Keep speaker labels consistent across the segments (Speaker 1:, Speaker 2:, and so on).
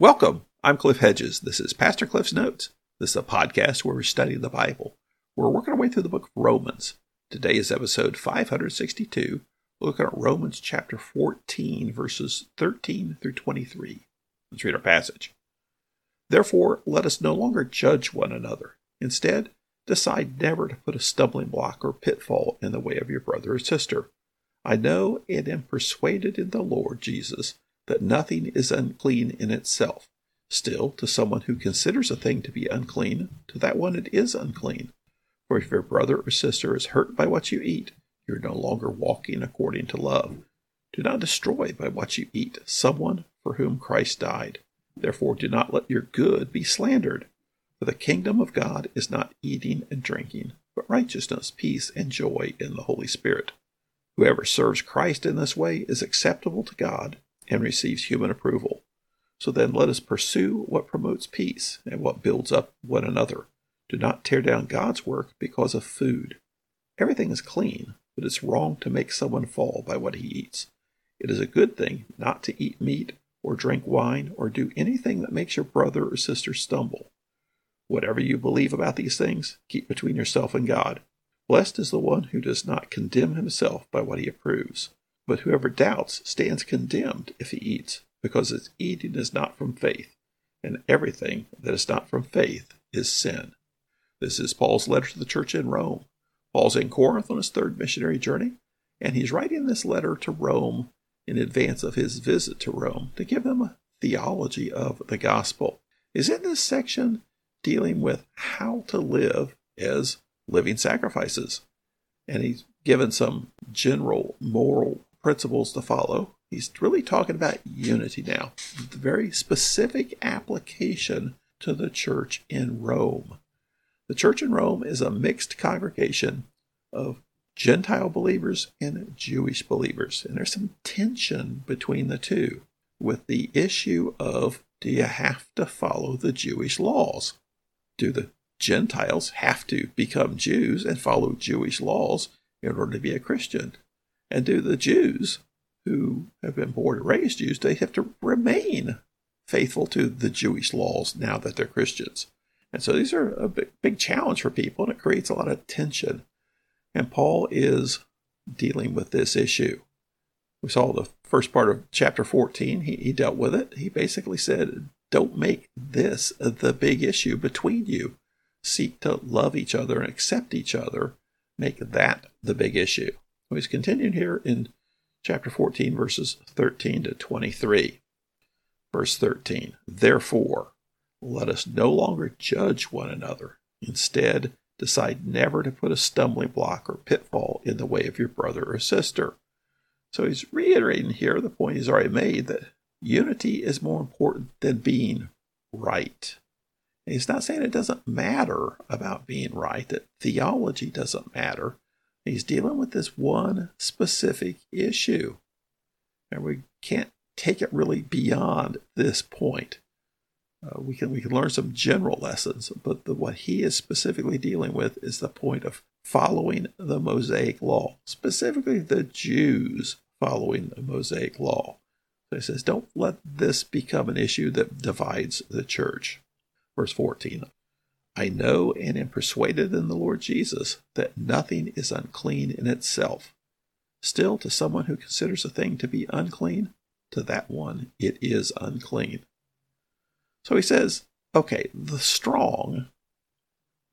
Speaker 1: Welcome. I'm Cliff Hedges. This is Pastor Cliff's Notes. This is a podcast where we study the Bible. We're working our way through the book of Romans. Today is episode 562. We're looking at Romans chapter 14, verses 13 through 23. Let's read our passage. Therefore, let us no longer judge one another. Instead, decide never to put a stumbling block or pitfall in the way of your brother or sister. I know and am persuaded in the Lord Jesus that nothing is unclean in itself. Still, to someone who considers a thing to be unclean, to that one it is unclean. For if your brother or sister is hurt by what you eat, you are no longer walking according to love. Do not destroy by what you eat someone for whom Christ died. Therefore, do not let your good be slandered. For the kingdom of God is not eating and drinking, but righteousness, peace, and joy in the Holy Spirit. Whoever serves Christ in this way is acceptable to God and receives human approval. So then let us pursue what promotes peace and what builds up one another. Do not tear down God's work because of food. Everything is clean, but it's wrong to make someone fall by what he eats. It is a good thing not to eat meat or drink wine or do anything that makes your brother or sister stumble. Whatever you believe about these things, keep between yourself and God. Blessed is the one who does not condemn himself by what he approves. But whoever doubts stands condemned if he eats, because his eating is not from faith, and everything that is not from faith is sin. This is Paul's letter to the church in Rome. Paul's in Corinth on his third missionary journey, and he's writing this letter to Rome in advance of his visit to Rome to give them a theology of the gospel. Is in this section dealing with how to live as living sacrifices. And he's given some general moral principles to follow. He's really talking about unity now, the very specific application to the church in Rome. The church in Rome is a mixed congregation of Gentile believers and Jewish believers, and there's some tension between the two with the issue of do you have to follow the Jewish laws? Do the Gentiles have to become Jews and follow Jewish laws in order to be a Christian? And do the Jews who have been born and raised Jews, they have to remain faithful to the Jewish laws now that they're Christians. And so these are a big, big challenge for people, and it creates a lot of tension. And Paul is dealing with this issue. We saw the first part of chapter 14, he, he dealt with it. He basically said, Don't make this the big issue between you. Seek to love each other and accept each other. Make that the big issue. He's continuing here in chapter 14, verses 13 to 23. Verse 13 Therefore, let us no longer judge one another. Instead, decide never to put a stumbling block or pitfall in the way of your brother or sister. So he's reiterating here the point he's already made that unity is more important than being right. He's not saying it doesn't matter about being right, that theology doesn't matter. He's dealing with this one specific issue. And we can't take it really beyond this point. Uh, we can we can learn some general lessons, but the, what he is specifically dealing with is the point of following the Mosaic law, specifically the Jews following the Mosaic law. So he says, don't let this become an issue that divides the church. Verse 14 I know and am persuaded in the Lord Jesus that nothing is unclean in itself. Still, to someone who considers a thing to be unclean, to that one it is unclean. So he says, okay, the strong,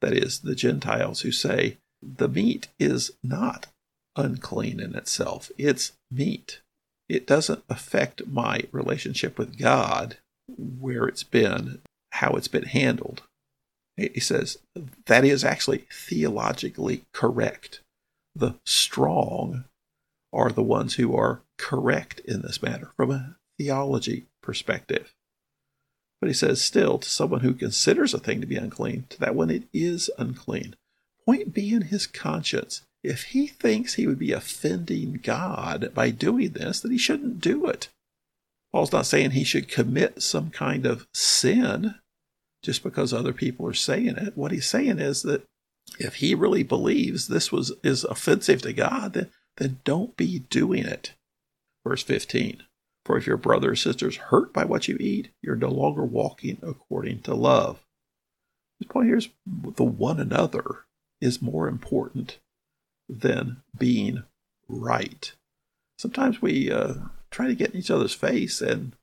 Speaker 1: that is, the Gentiles who say the meat is not unclean in itself, it's meat. It doesn't affect my relationship with God, where it's been, how it's been handled. He says that is actually theologically correct. The strong are the ones who are correct in this matter from a theology perspective. But he says, still, to someone who considers a thing to be unclean, to that one it is unclean. Point being his conscience. If he thinks he would be offending God by doing this, then he shouldn't do it. Paul's not saying he should commit some kind of sin just because other people are saying it. What he's saying is that if he really believes this was is offensive to God, then, then don't be doing it. Verse 15. For if your brother or sister is hurt by what you eat, you're no longer walking according to love. The point here is the one another is more important than being right. Sometimes we uh, try to get in each other's face, and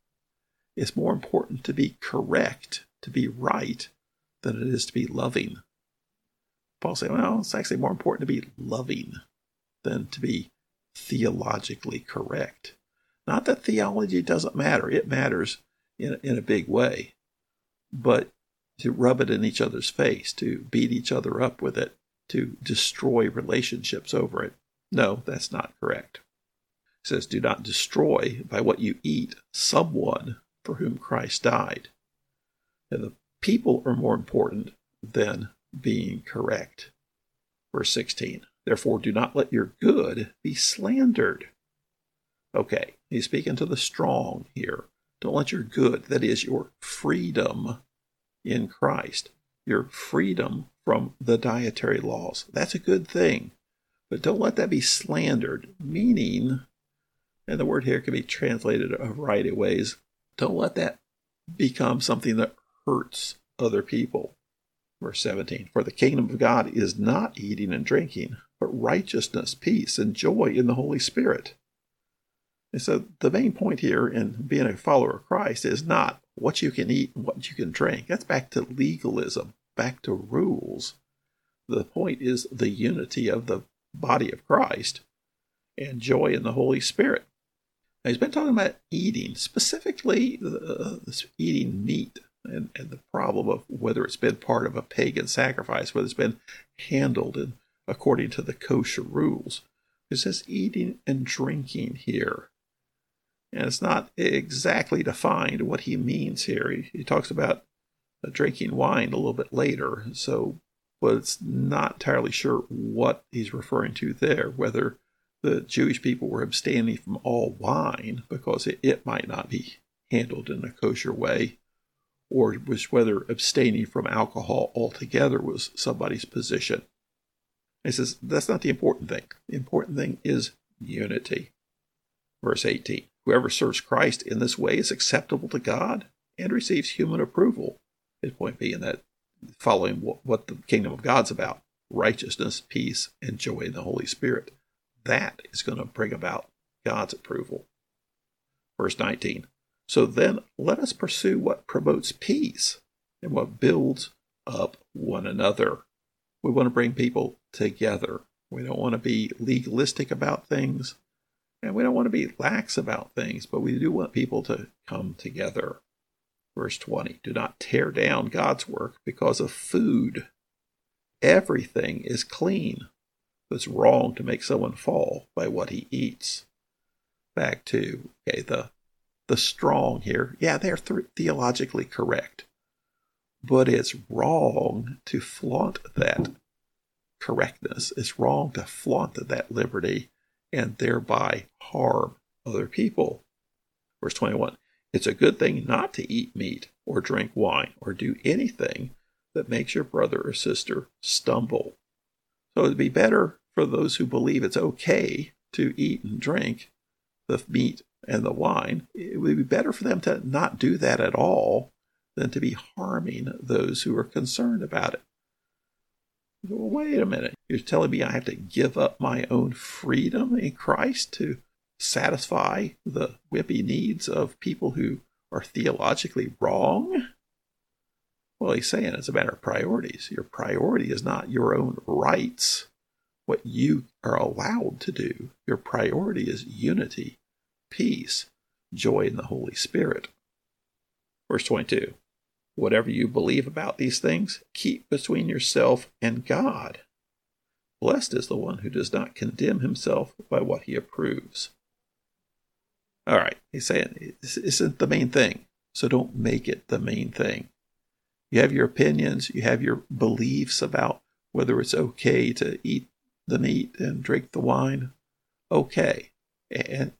Speaker 1: it's more important to be correct, to be right, than it is to be loving. Paul said, well, it's actually more important to be loving than to be theologically correct. Not that theology doesn't matter, it matters in, in a big way. But to rub it in each other's face, to beat each other up with it, to destroy relationships over it. No, that's not correct. It says, Do not destroy by what you eat someone for whom Christ died. And the people are more important than being correct. Verse 16, Therefore do not let your good be slandered. Okay, he's speaking to the strong here. Don't let your good, that is, your freedom in Christ, your freedom from the dietary laws. That's a good thing. But don't let that be slandered, meaning, and the word here can be translated a variety of ways, don't let that become something that hurts other people. Verse 17 For the kingdom of God is not eating and drinking, but righteousness, peace, and joy in the Holy Spirit. And so the main point here in being a follower of Christ is not what you can eat and what you can drink. That's back to legalism, back to rules. The point is the unity of the body of Christ and joy in the Holy Spirit. Now, he's been talking about eating, specifically uh, eating meat and, and the problem of whether it's been part of a pagan sacrifice, whether it's been handled in, according to the kosher rules. It says eating and drinking here. And it's not exactly defined what he means here. He, he talks about uh, drinking wine a little bit later, so but it's not entirely sure what he's referring to there, whether the Jewish people were abstaining from all wine because it, it might not be handled in a kosher way, or was whether abstaining from alcohol altogether was somebody's position. He says that's not the important thing. The important thing is unity. Verse 18 Whoever serves Christ in this way is acceptable to God and receives human approval. His point being that following what the kingdom of God's about righteousness, peace, and joy in the Holy Spirit. That is going to bring about God's approval. Verse 19 So then let us pursue what promotes peace and what builds up one another. We want to bring people together. We don't want to be legalistic about things. And we don't want to be lax about things, but we do want people to come together. Verse 20 Do not tear down God's work because of food. Everything is clean. It's wrong to make someone fall by what he eats. Back to okay, the the strong here. Yeah, they're th- theologically correct, but it's wrong to flaunt that correctness. It's wrong to flaunt that liberty and thereby harm other people. Verse 21 It's a good thing not to eat meat or drink wine or do anything that makes your brother or sister stumble. So it'd be better for those who believe it's okay to eat and drink the meat and the wine. It would be better for them to not do that at all than to be harming those who are concerned about it. Well, wait a minute. You're telling me I have to give up my own freedom in Christ to satisfy the whippy needs of people who are theologically wrong? Well, he's saying it's a matter of priorities. Your priority is not your own rights, what you are allowed to do. Your priority is unity, peace, joy in the Holy Spirit. Verse 22 Whatever you believe about these things, keep between yourself and God. Blessed is the one who does not condemn himself by what he approves. All right, he's saying this isn't the main thing, so don't make it the main thing. You have your opinions, you have your beliefs about whether it's okay to eat the meat and drink the wine. Okay, and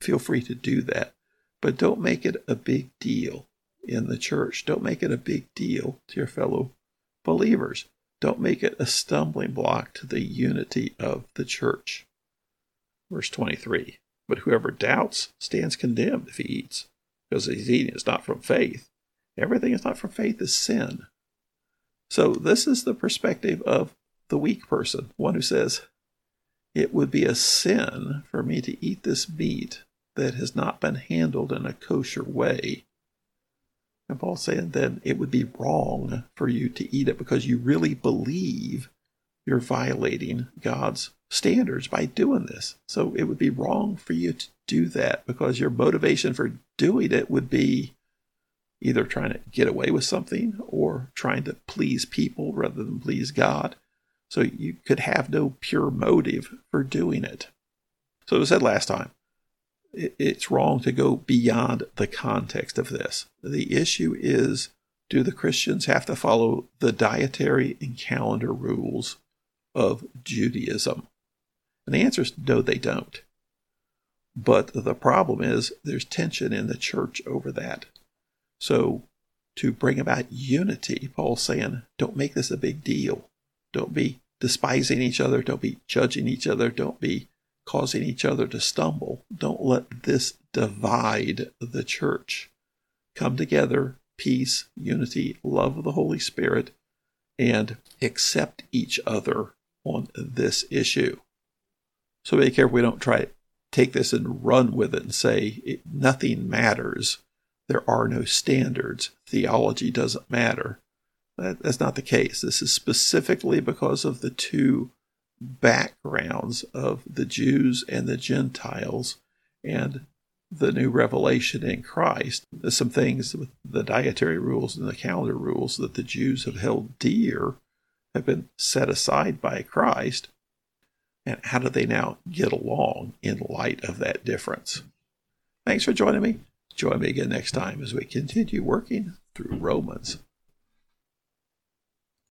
Speaker 1: feel free to do that, but don't make it a big deal in the church. Don't make it a big deal to your fellow believers. Don't make it a stumbling block to the unity of the church. Verse 23 But whoever doubts stands condemned if he eats, because he's eating is not from faith. Everything is not from faith is sin. So this is the perspective of the weak person, one who says, It would be a sin for me to eat this meat that has not been handled in a kosher way. And Paul's saying then it would be wrong for you to eat it because you really believe you're violating God's standards by doing this. So it would be wrong for you to do that because your motivation for doing it would be either trying to get away with something or trying to please people rather than please God. So you could have no pure motive for doing it. So, as I said last time, it's wrong to go beyond the context of this. The issue is do the Christians have to follow the dietary and calendar rules of Judaism? And the answer is no, they don't. But the problem is there's tension in the church over that. So, to bring about unity, Paul's saying, don't make this a big deal. Don't be despising each other. Don't be judging each other. Don't be causing each other to stumble. Don't let this divide the church. Come together, peace, unity, love of the Holy Spirit, and accept each other on this issue. So be careful we don't try to take this and run with it and say it, nothing matters. There are no standards. Theology doesn't matter. That, that's not the case. This is specifically because of the two backgrounds of the Jews and the Gentiles and the new revelation in Christ. There's some things with the dietary rules and the calendar rules that the Jews have held dear have been set aside by Christ. And how do they now get along in light of that difference? Thanks for joining me. Join me again next time as we continue working through Romans.